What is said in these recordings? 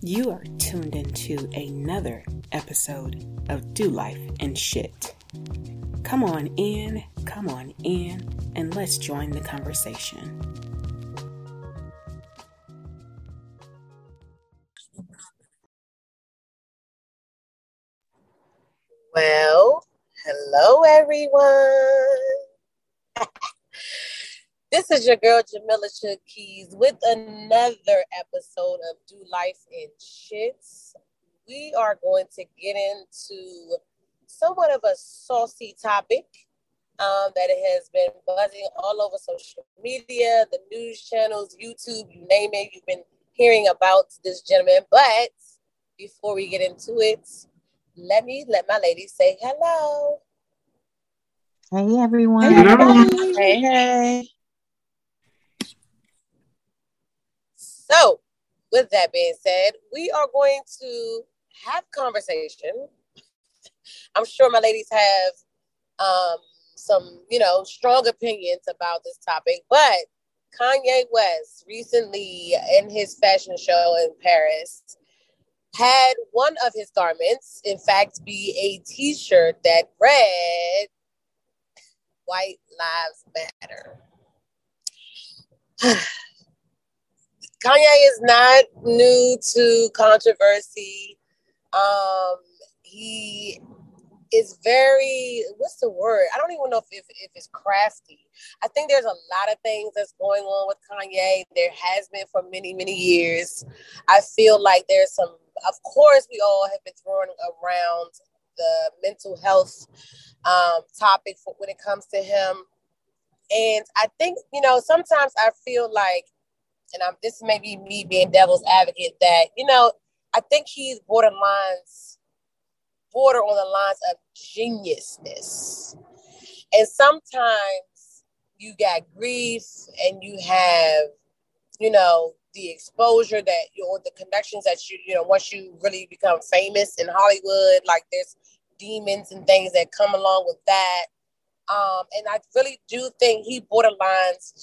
You are tuned into another episode of Do Life and Shit. Come on in, come on in, and let's join the conversation. Well, hello everyone. This is your girl Jamila Keys with another episode of Do Life in Shits. We are going to get into somewhat of a saucy topic um, that has been buzzing all over social media, the news channels, YouTube, you name it. You've been hearing about this gentleman. But before we get into it, let me let my ladies say hello. Hey everyone. Hey, everybody. Hey, hey. So, with that being said, we are going to have conversation. I'm sure my ladies have um, some, you know, strong opinions about this topic, but Kanye West recently in his fashion show in Paris had one of his garments, in fact, be a t-shirt that read White Lives Matter. Kanye is not new to controversy. Um, he is very what's the word? I don't even know if, if, if it's crafty. I think there's a lot of things that's going on with Kanye. There has been for many, many years. I feel like there's some of course we all have been throwing around the mental health um, topic for when it comes to him. And I think, you know, sometimes I feel like and I'm this may be me being devil's advocate that you know I think he's borderlines border on the lines of geniusness, and sometimes you got grief and you have you know the exposure that you or the connections that you you know once you really become famous in Hollywood like there's demons and things that come along with that. Um and I really do think he borderlines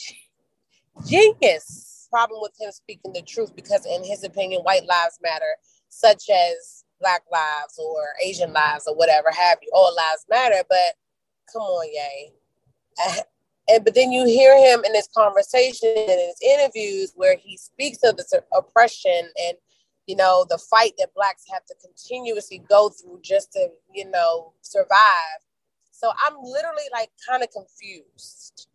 genius problem with him speaking the truth because, in his opinion, white lives matter, such as black lives or Asian lives or whatever have you. All lives matter, but come on, yay. And but then you hear him in his conversation and in his interviews where he speaks of the oppression and you know the fight that blacks have to continuously go through just to you know survive. So I'm literally like kind of confused.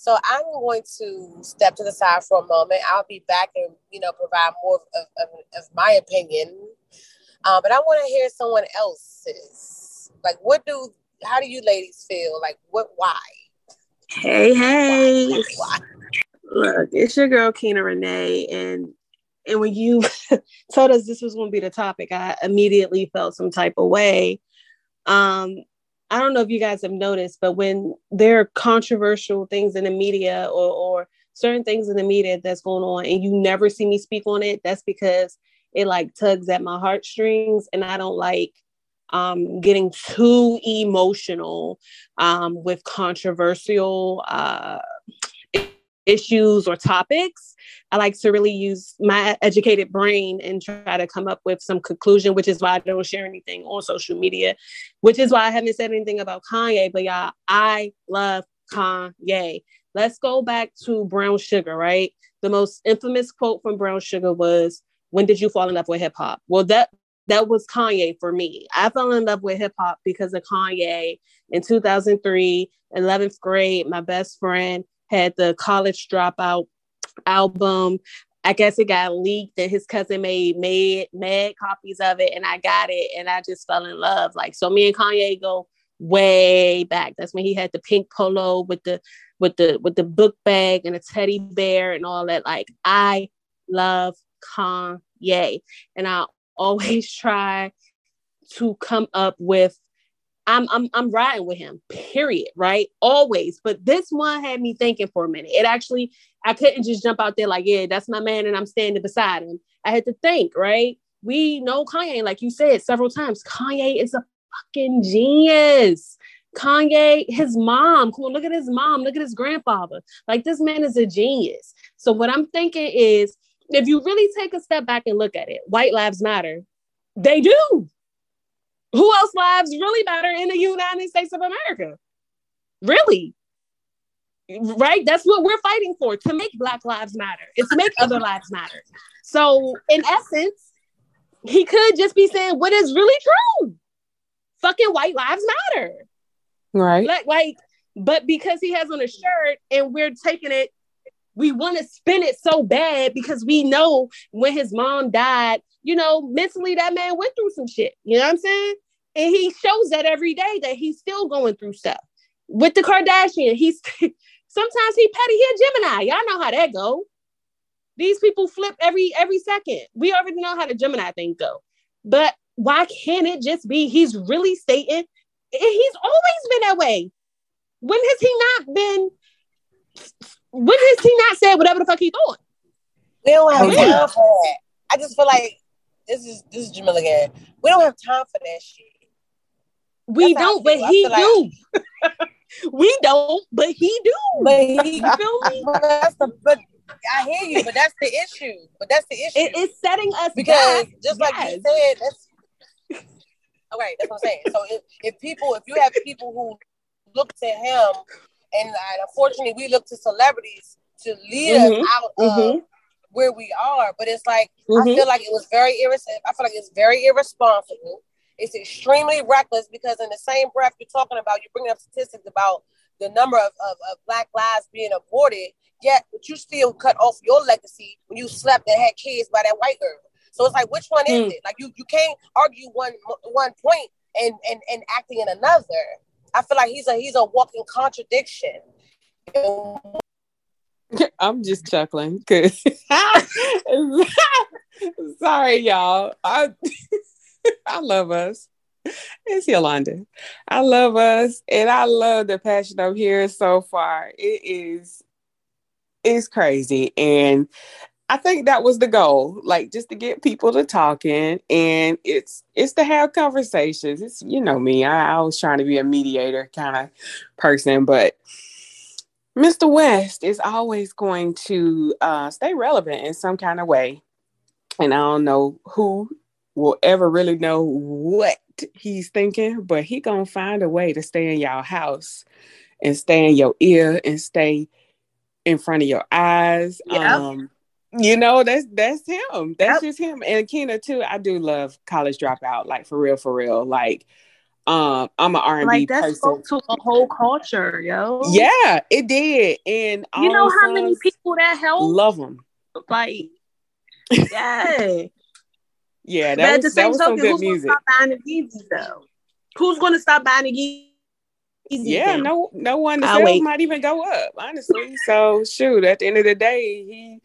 So I'm going to step to the side for a moment. I'll be back and you know provide more of, of, of my opinion. Uh, but I want to hear someone else's. Like, what do? How do you ladies feel? Like, what? Why? Hey, hey. Why? why? Look, it's your girl Kina Renee, and and when you told us this was going to be the topic, I immediately felt some type of way. Um, I don't know if you guys have noticed, but when there are controversial things in the media or, or certain things in the media that's going on and you never see me speak on it, that's because it like tugs at my heartstrings and I don't like um, getting too emotional um, with controversial uh, issues or topics. I like to really use my educated brain and try to come up with some conclusion, which is why I don't share anything on social media, which is why I haven't said anything about Kanye. But y'all, I love Kanye. Let's go back to Brown Sugar, right? The most infamous quote from Brown Sugar was, When did you fall in love with hip hop? Well, that that was Kanye for me. I fell in love with hip hop because of Kanye in 2003, 11th grade. My best friend had the college dropout album. I guess it got leaked and his cousin made made mad copies of it and I got it and I just fell in love. Like so me and Kanye go way back. That's when he had the pink polo with the with the with the book bag and a teddy bear and all that. Like I love Kanye. And I always try to come up with I'm I'm I'm riding with him, period, right? Always. But this one had me thinking for a minute. It actually, I couldn't just jump out there like, yeah, that's my man, and I'm standing beside him. I had to think, right? We know Kanye, like you said several times. Kanye is a fucking genius. Kanye, his mom, come on, look at his mom, look at his grandfather. Like this man is a genius. So what I'm thinking is if you really take a step back and look at it, white lives matter. They do. Who else lives really matter in the United States of America? Really? Right? That's what we're fighting for to make Black lives matter. It's to make other lives matter. So, in essence, he could just be saying what is really true. Fucking white lives matter. Right. Like, like, but because he has on a shirt and we're taking it, we want to spin it so bad because we know when his mom died, you know, mentally that man went through some shit. You know what I'm saying? And he shows that every day that he's still going through stuff. With the Kardashian, he's sometimes he petty, he a Gemini. Y'all know how that go. These people flip every every second. We already know how the Gemini thing go. But why can't it just be he's really stating he's always been that way. When has he not been when has he not said whatever the fuck he thought? We don't have Okay. time for that. I just feel like this is this is Jamil again. We don't have time for that shit. We That's don't, but he feel like- do. we don't, but he do. But he, You feel me? but that's the but I hear you, but that's the issue. But that's the issue. It is setting us because back. just like Yes. you said, that's okay. That's what I'm saying. So if, if people, if you have people who look to him, and uh, unfortunately we look to celebrities to lead Mhm. us out of Mhm. where we are, but it's like I Mhm. feel like it was very irres- I feel like it's very irresponsible. It's extremely reckless because in the same breath you're talking about, you're bringing up statistics about the number of, of, of black lives being aborted, yet but you still cut off your legacy when you slept and had kids by that white girl. So it's like, which one is Hmm. it? Like you, you can't argue one one point and, and and acting in another. I feel like he's a he's a walking contradiction. I'm just chuckling because sorry, y'all. I I love us. It's Yolanda. I love us, and I love the passion I'm hearing so far. It is, it's crazy, and I think that was the goal, like just to get people to talking, and it's it's to have conversations. It's you know me, I, I was trying to be a mediator kind of person, but Mr. West is always going to uh, stay relevant in some kind of way. And I don't know who will ever really know what he's thinking, but he gonna find a way to stay in y'all house and stay in your ear and stay in front of your eyes. Yep. Um, you know, that's that's him. That's Yep. just him. And Kina too. I do love college dropout, like for real, for real. Like, um, I'm an R and B Like that person. spoke to a whole culture, yo. Yeah, it did. And You know how many people that helped? love them. Like, yeah. Yeah, but at that the was, that same was some token, good who's music. gonna stop buying the Yeezys though? Who's gonna stop buying the Yeezys? Yeah, no, no one. The sales might even go up, honestly. So shoot, at the end of the day, he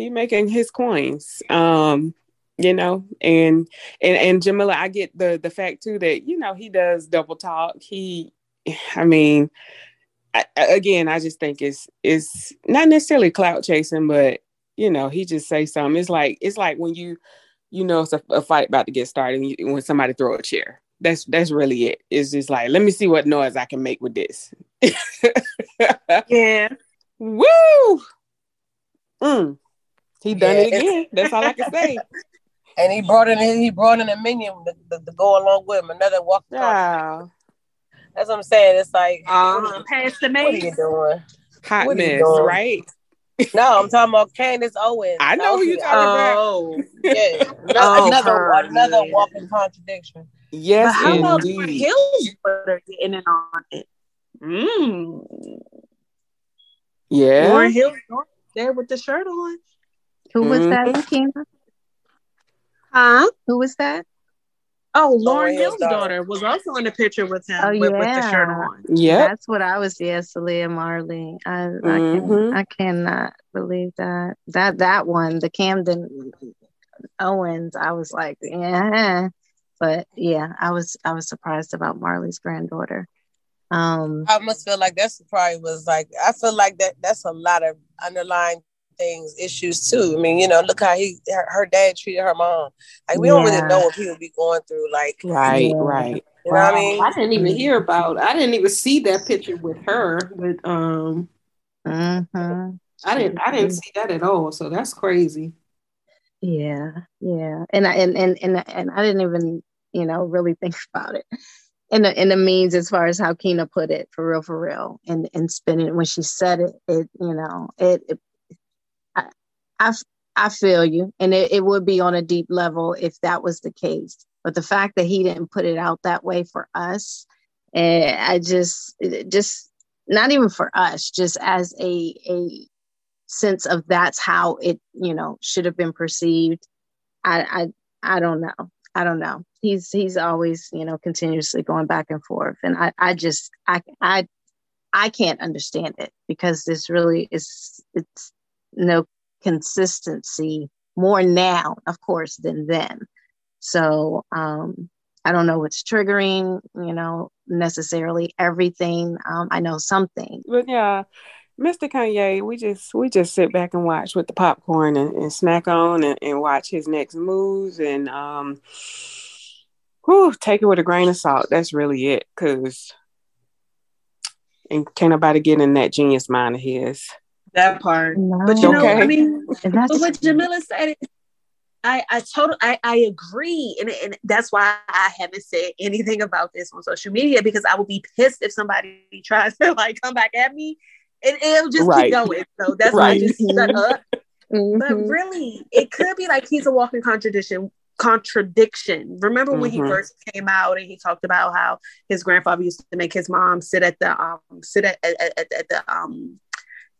he making his coins. Um, you know, and and and Jamila, I get the the fact too that you know he does double talk. He, I mean, I, again, I just think it's it's not necessarily clout chasing, but you know, he just say something. It's like it's like when you you know it's a, a fight about to get started and you, when somebody throw a chair. That's that's really it. It's just like let me see what noise I can make with this. Yeah. Woo! Mm. He done Yeah, it again. That's all I can say. And he brought in he brought in a minion to, to, to go along with him, another walking contradiction. Wow. That's what I'm saying. It's like Uh-huh. Pass the what are you doing? Hot What are you mess, doing? right? No, I'm talking about Candace Owens. I know who you Okay, talking about. Oh. Yeah, Oh, another her, another walking contradiction. But Yes, how about Lauryn indeed. Hill's daughter getting in on it? Mm. Yeah. Lauryn Hill's daughter there with the shirt on. Who was that, Mhm. Kina? Huh? Who was that? Oh, Lauryn Lauryn Hill's Hill's daughter. daughter was also in the picture with him Oh, with, with the shirt yeah. on. Yep. That's what I was. Yes, Selah Marley. I, I Mhm. can. I cannot believe that. That that one, the Candace Owens. I was like, yeah. But yeah, I was. I was surprised about Marley's granddaughter. Um. I must feel like that's probably was like I feel like that that's a lot of underlying things issues too. I mean, you know, look how he her, her dad treated her mom. Like we don't really Yeah. know what people be going through. Like Right, Yeah. right. you know what I mean? I didn't even hear about. I didn't even see that picture with her. With um, mhm. I didn't. I didn't see that at all. So that's crazy. Yeah, yeah, and I and and and, and I didn't even you know really think about it. In the in the means as far as how Kina put it, for real, for real, and and spinning when she said it, it you know it, it I, I I feel you, and it, it would be on a deep level if that was the case. But the fact that he didn't put it out that way for us, and I just just not even for us, just as a a sense of that's how it you know should have been perceived. I i i don't know. I don't know. He's he's always you know continuously going back and forth. And i i just i i i can't understand it because this really is it's no consistency more now of course than then so um i don't know what's triggering you know necessarily everything um i know something but yeah Mr. Kanye, we just we just sit back and watch with the popcorn and, and snack on and, and, watch his next moves and um whew, take it with a grain of salt. That's really it. Cause and can't nobody get in that genius mind of his. That part. No. But you know, okay. I mean but what Jamila said I I totally I, I agree, and, and that's why I haven't said anything about this on social media because I would be pissed if somebody tries to like come back at me and it'll just right. keep going. So that's right. why I just shut up. Mm-hmm. But really, it could be like he's a walking contradiction. Contradiction. Remember when mm-hmm. he first came out and he talked about how his grandfather used to make his mom sit at the um sit at at, at, at the um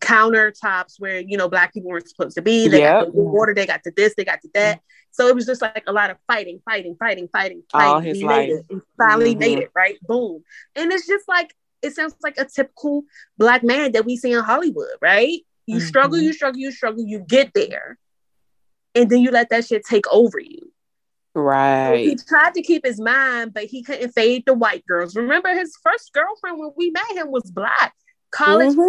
countertops where you know black people weren't supposed to be. They yep. got the water, they got to this, they got to that. So it was just like a lot of fighting, fighting, fighting, fighting, fighting. All his life. And finally mm-hmm. made it, right? Boom. And it's just like it sounds like a typical black man that we see in Hollywood, right? You mm-hmm. struggle, you struggle, you struggle, you get there, and then you let that shit take over you. Right. So he tried to keep his mind, but he couldn't fade the white girls. Remember, his first girlfriend when we met him was black, college mm-hmm.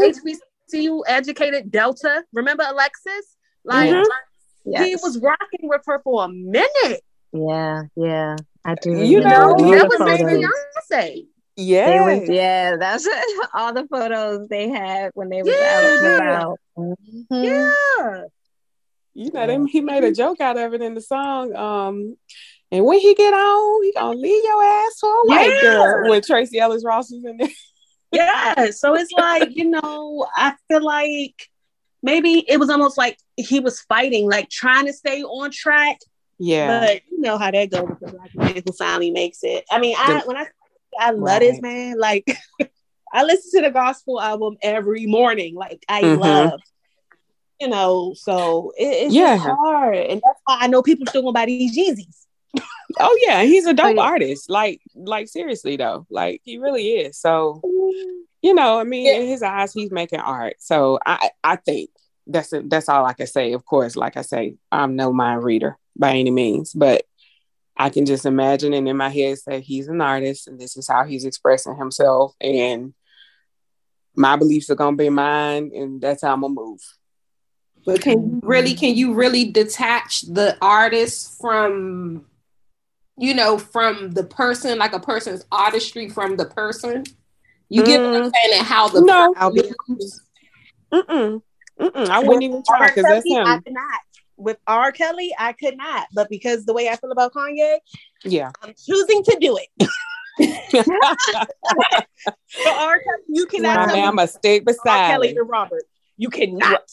HBCU educated Delta. Remember Alexis? Like mm-hmm. yes. he was rocking with her for a minute. Yeah, yeah, I do. You know, that was Beyonce. Yeah, was, yeah, that's it. all the photos they had when they were yeah. out and. Mm-hmm. Yeah, you know, them, he made a joke out of it in the song. Um, and when he get on, he gonna leave your ass for a white yeah. girl. When Tracee Ellis Ross was in there. Yeah, so it's like you know, I feel like maybe it was almost like he was fighting, like trying to stay on track. Yeah, but you know how that goes with the black man who finally makes it. I mean, I when I I love right. this man. Like I listen to the gospel album every morning. Like I mm-hmm. love, you know. So it, it's yeah. hard, and that's why I know people still gonna buy these Yeezys. oh yeah, he's a dope artist. Like, like seriously though, like he really is. So, you know, I mean, yeah. in his eyes, he's making art. So I, I think that's a, that's all I can say. Of course, like I say, I'm no mind reader by any means, but I can just imagine and in my head say he's an artist and this is how he's expressing himself and my beliefs are gonna be mine and that's how I'm gonna move. But can you really can you really detach the artist from you know from the person like a person's artistry from the person? You mm. get what I'm mm. saying and how the no. Mm-mm. Mm-mm. I wouldn't even try because that's him. I cannot with R. Kelly, I could not, but because the way I feel about Kanye, yeah, I'm choosing to do it. so R. Kelly, you cannot. Right, I'm a stay beside R. Kelly and Robert. You cannot.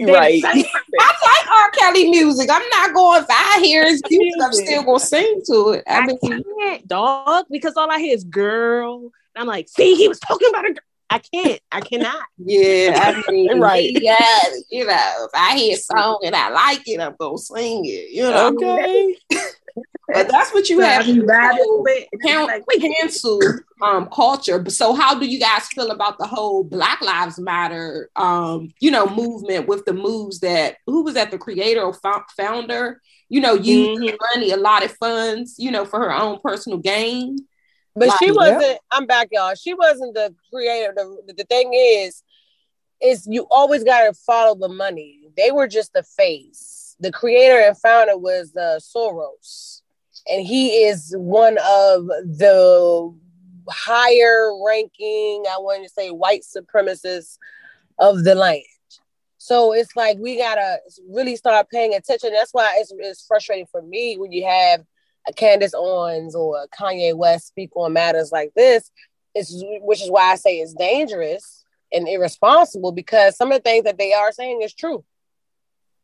Right. I like R. Kelly music. I'm not going. If I hear his music, I'm still gonna sing to it. I, I mean, can't, dog, because all I hear is girl. I'm like, see, he was talking about a girl. I can't. I cannot. Yeah, I mean, right. Yeah, you know, if I hear a song and I like it, I'm gonna sing it. You know, okay. but that's what you have to do. cancel um, culture. So, how do you guys feel about the whole Black Lives Matter, um, you know, movement with the moves that who was that the creator or founder? You know, used mm-hmm. money, allotted funds, you know, for her own personal gain. But like, she wasn't. Yeah. I'm back, y'all. She wasn't the creator. The, the thing is, is you always got to follow the money. They were just the face. The creator and founder was uh, Soros, and he is one of the higher ranking. I want to say white supremacists of the land. So it's like we gotta really start paying attention. That's why it's, it's frustrating for me when you have Candace Owens or Kanye West speak on matters like this. It's which is why I say it's dangerous and irresponsible because some of the things that they are saying is true.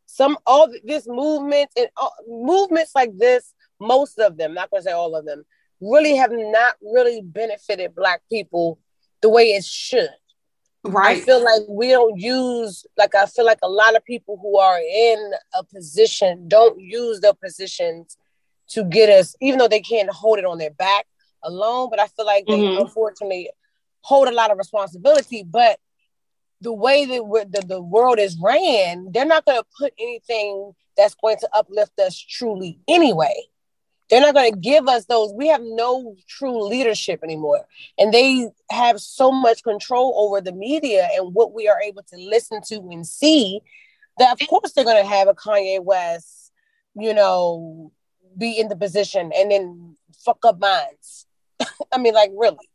Some all this movement and all, movements like this, most of them, not gonna say all of them, really have not really benefited Black people the way it should. Right. I feel like we don't use, like, I feel like a lot of people who are in a position don't use their positions to get us, even though they can't hold it on their back alone. But I feel like they mm-hmm. unfortunately hold a lot of responsibility. But the way that the, the world is ran, they're not going to put anything that's going to uplift us truly anyway. They're not going to give us those. We have no true leadership anymore. And they have so much control over the media and what we are able to listen to and see that, of course, they're going to have a Kanye West, you know, be in the position and then fuck up minds. I mean, like, really.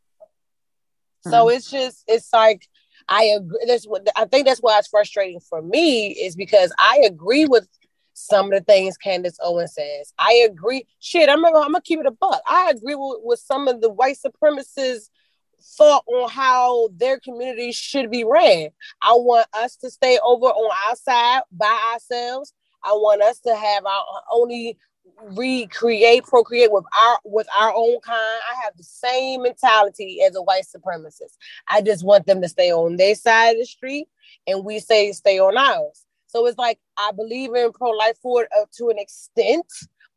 Mm-hmm. So it's just, it's like, I agree. That's what I think that's why it's frustrating for me is because I agree with some of the things Candace Owens says. I agree. Shit, I'm gonna, I'm gonna keep it a buck. I agree with, with some of the white supremacists thought on how their community should be ran. I want us to stay over on our side by ourselves. I want us to have our only recreate, procreate with our with our own kind. I have the same mentality as a white supremacist. I just want them to stay on their side of the street, and we say stay on ours. So it's like I believe in pro-life for uh, to an extent,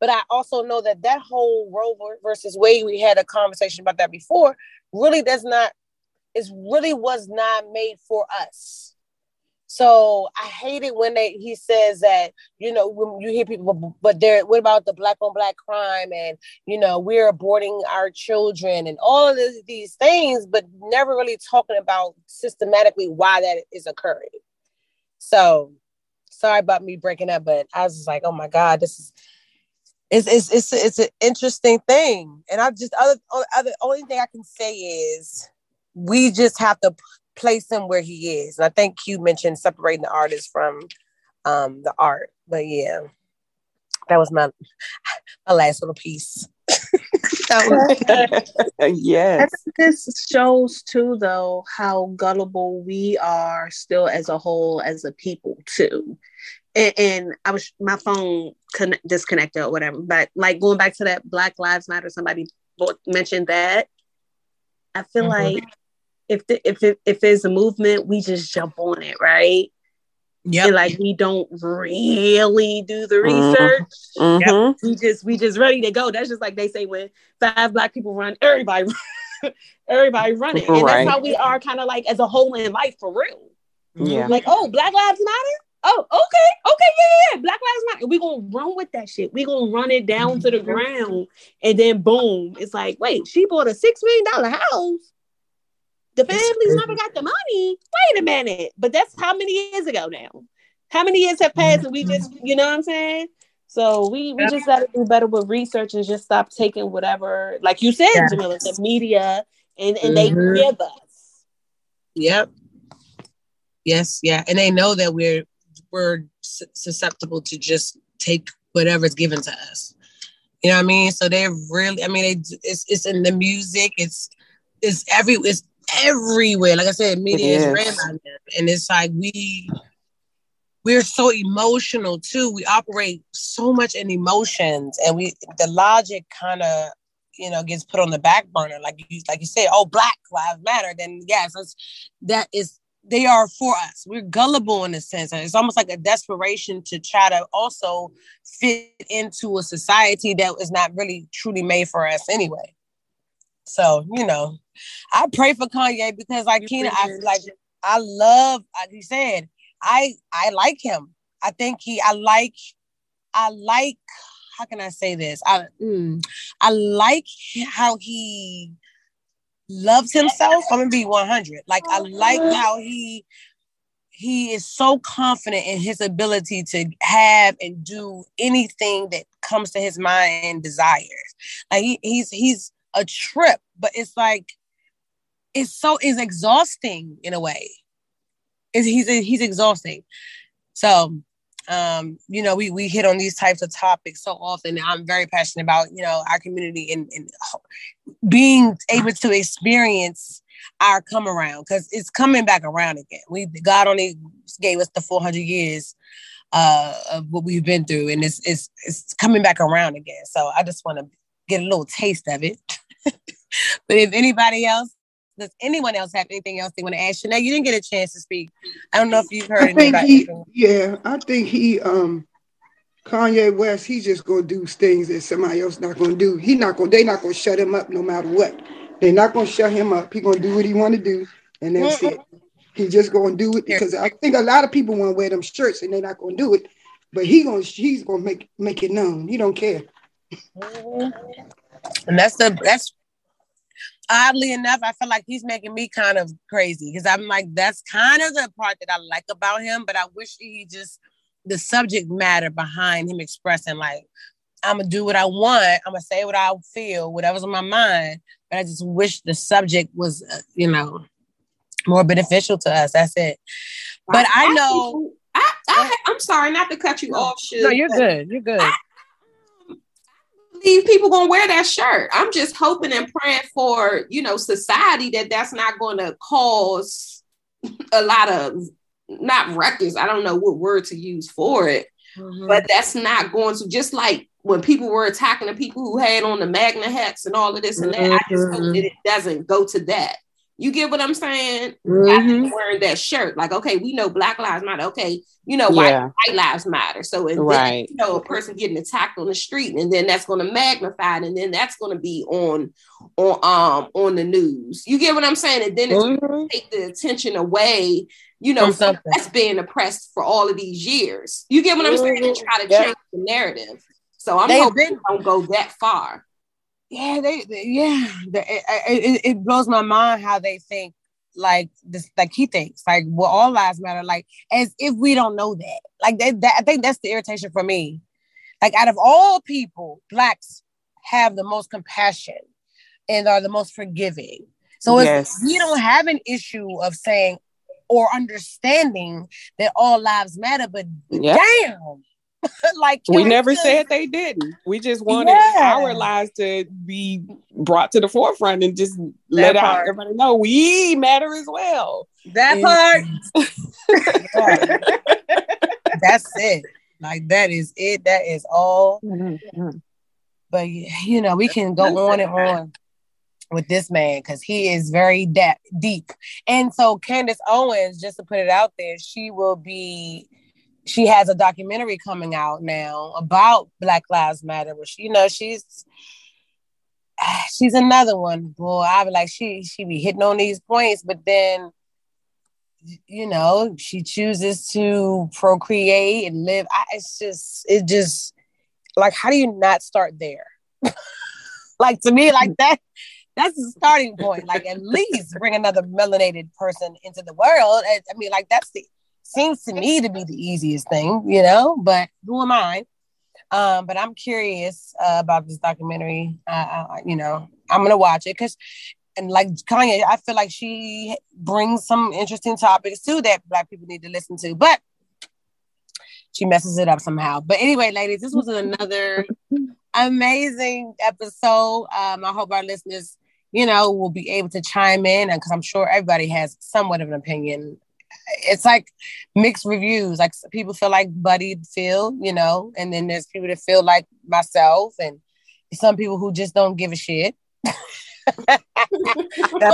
but I also know that that whole Roe versus Wade, we had a conversation about that before, really does not, it really was not made for us. So I hate it when they he says that you know when you hear people, but there what about the black on black crime and you know we're aborting our children and all of this, these things, but never really talking about systematically why that is occurring. So sorry about me breaking up, but I was just like, oh my God, this is it's it's it's it's an interesting thing. And I just other other only thing I can say is we just have to place him where he is. And I think Q mentioned separating the artist from um the art. But yeah, that was my my last little piece. yes. this shows too, though, how gullible we are still as a whole, as a people too. And, and I was my phone con- disconnected or whatever, but like going back to that Black Lives Matter, somebody mentioned that. I feel mm-hmm. like if the, if it, if there's a movement, we just jump on it, right? Yeah, like we don't really do the mm-hmm. research. Mm-hmm. We just we just ready to go. That's just like they say when five black people run, everybody everybody running. And right. that's how we are kind of like as a whole in life for real. Yeah. Like, oh, Black Lives Matter? Oh, okay, okay, yeah, yeah, Black Lives Matter. We're gonna run with that shit. We're gonna run it down to the mm-hmm. ground, and then boom, it's like, wait, she bought a six million dollar house the family's never got the money. Wait a minute. But that's how many years ago now? How many years have passed and we just, you know what I'm saying? So we, we just got to do better with research and just stop taking whatever, like you said, yes. Jamila, the media and, and mm-hmm. they give us. Yep. Yes, yeah. And they know that we're we're susceptible to just take whatever's given to us. You know what I mean? So they're really, I mean, it's it's in the music, it's it's every it's everywhere. Like I said, media is ran by them, and it's like we we're so emotional too. We operate so much in emotions, and we the logic kind of you know gets put on the back burner. Like you like you say, oh, Black Lives Matter. Then yes, that is they are for us. We're gullible in a sense. And it's almost like a desperation to try to also fit into a society that is not really truly made for us anyway. So, you know, I pray for Kanye because like Kina, I like I love like he said, I I like him. I think he I like I like how can I say this? I mm, I like how he loves himself. I'm gonna be 100. Like I like how he he is so confident in his ability to have and do anything that comes to his mind and desires. Like he, he's he's a trip, but it's like it's so is exhausting in a way. Is he's he's exhausting. So, um, you know, we we hit on these types of topics so often. I'm very passionate about you know our community and, and being able to experience our come around because it's coming back around again. We God only gave us the 400 years uh, of what we've been through, and it's it's it's coming back around again. So I just want to get a little taste of it. but if anybody else, does anyone else have anything else they want to ask? you? Now you didn't get a chance to speak. I don't know if you've heard. I think he, yeah, I think he, um, Kanye West, he's just gonna do things that somebody else not gonna do. He not gonna, they not gonna shut him up no matter what. They're not gonna shut him up. He gonna do what he want to do, and that's mm it. He just gonna do it because I think a lot of people want to wear them shirts and they're not gonna do it, but he gonna he's gonna make make it known. He don't care. Mm-hmm. And that's the that's oddly enough, I feel like he's making me kind of crazy because I'm like, that's kind of the part that I like about him, but I wish he just the subject matter behind him expressing like, I'm gonna do what I want, I'm gonna say what I feel, whatever's on my mind. But I just wish the subject was, uh, you know, more beneficial to us. That's it. But I, I know. I, I, am sorry not to cut you off. Should, no, you're good. You're good. I, believe people gonna wear that shirt. I'm just hoping and praying for you know society that that's not going to cause a lot of not reckless. I don't know what word to use for it, mm-hmm. but that's not going to just like when people were attacking the people who had on the MAGA hats and all of this and that. Mm-hmm. I just hope that it doesn't go to that. You get what I'm saying? Mm-hmm. Wearing that shirt, like, okay, we know Black Lives Matter. Okay, you know, white, yeah. white lives matter. So, and right. then, you know, a person getting attacked on the street, and then that's going to magnify it, and then that's going to be on, on, um, on the news. You get what I'm saying? And then it's mm-hmm. take the attention away. You know, that's being oppressed for all of these years. You get what I'm saying? And mm-hmm. try to change the narrative. So I'm They've hoping been- don't go that far yeah, they, they yeah, they, it, it, blows my mind how they think like this, like he thinks like well, all lives matter, like as if we don't know that. Like they, that, I think that's the irritation for me. Like out of all people, blacks have the most compassion and are the most forgiving. So yes. we don't have an issue of saying or understanding that all lives matter, but yep. damn, like we never said they didn't. We just wanted yeah. our lives to be brought to the forefront and just that let part. out everybody know we matter as well. That and, part. That's it. Like that is it. That is all. Mm-hmm. But you know, we can go on and on with this man because he is very de- deep. And so Candace Owens, just to put it out there, she will be she has a documentary coming out now about Black Lives Matter, which you know she's she's another one. Boy, I be like she she be hitting on these points, but then you know she chooses to procreate and live. I, it's just it just like how do you not start there? like to me, like that. That's the starting point. Like at least bring another melanated person into the world. I, I mean, like that's the seems to me to be the easiest thing, you know, but who am I? Um, but I'm curious uh, about this documentary. Uh, uh, you know, I'm gonna watch it because, and like Kanye, I feel like she brings some interesting topics too that Black people need to listen to. But she messes it up somehow. But anyway, ladies, this was another amazing episode. Um, I hope our listeners, you know, will be able to chime in, because I'm sure everybody has somewhat of an opinion it's like mixed reviews. Like people feel like Buddy feel, you know, and then there's people that feel like myself, and some people who just don't give a shit. That's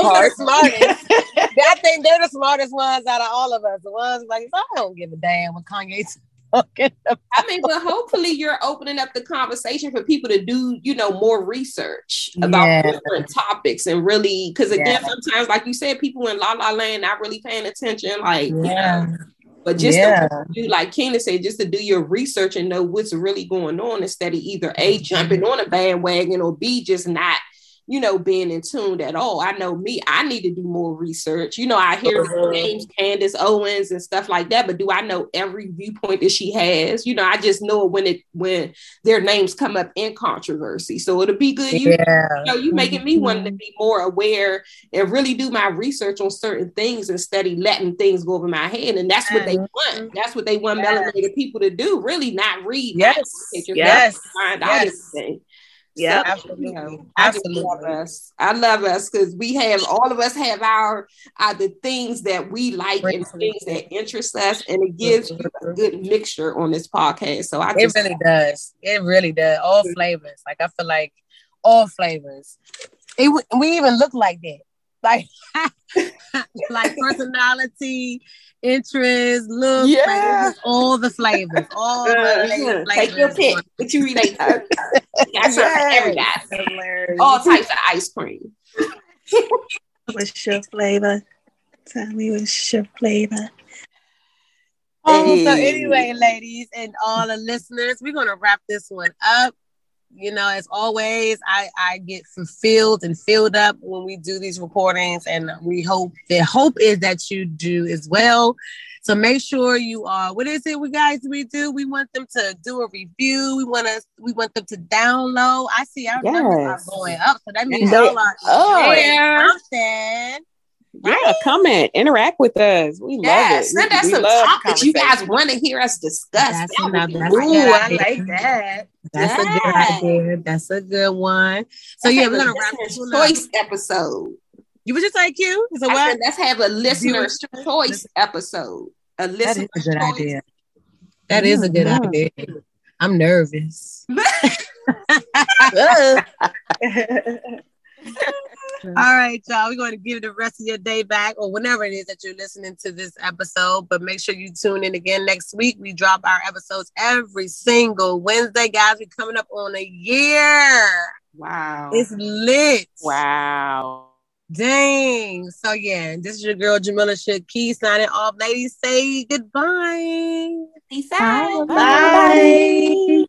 hard. smartest. I think they're the smartest ones out of all of us. The ones like I don't give a damn what Kanye's talking about. I mean, but hopefully you're opening up the conversation for people to do, you know, more research about yeah. different topics and really, because again, yeah. sometimes, like you said, people in La La Land not really paying attention, like, yeah. You know, but just yeah. to do, like Kina said, just to do your research and know what's really going on instead of either A, jumping on a bandwagon or B, just not you know, being in tune at all. I know me, I need to do more research. You know, I hear uh-huh. names Candace Owens and stuff like that, but do I know every viewpoint that she has? You know, I just know it when it when their names come up in controversy. So it'll be good. You, yeah. you know, you making me want to mm-hmm. be more aware and really do my research on certain things instead of letting things go over my head. And that's what they mm-hmm. want. That's what they want yes. melanated people to do. Really not read. Yes. Yes. Find yes. out everything. Yeah, so, absolutely. You know, absolutely. I love us. I love us because we have all of us have our uh, the things that we like and things that interest us, and it gives you a good mixture on this podcast. So I just, it really does. It really does. All flavors. Like I feel like all flavors. It, we even look like that. Like like personality, interest, look, yeah. all the flavors, all the flavors. Take your pick. What you relate to? Got something every All types of ice cream. what's your flavor? Tell me what's your flavor. Oh, so anyway, ladies and all the listeners, we're gonna wrap this one up you know, as always, I, I get fulfilled and filled up when we do these recordings, and we hope the hope is that you do as well. So make sure you are. What is it, we guys? We do. We want them to do a review. We want us. We want them to download. I see our yes. numbers are going up, so that means y'all are oh, yeah. Something. Yeah, comment, interact with us. We yeah, love it. Send us some topics you guys want to hear us discuss. That's that another, that's Ooh, I like that. That's yeah. a good idea. That's a good one. So yeah, we're gonna wrap this choice up. episode. You would just like you? So what? Said, let's have a listener choice episode. A listener that is a good choice. idea. That is a good mm-hmm. idea. I'm nervous. All right, y'all. We're going to give the rest of your day back or whenever it is that you're listening to this episode. But make sure you tune in again next week. We drop our episodes every single Wednesday, guys. We're coming up on a year. Wow. It's lit. Wow. Dang. So yeah, this is your girl Jamila Shakey signing off. Ladies, say goodbye. Peace out. Bye. Bye.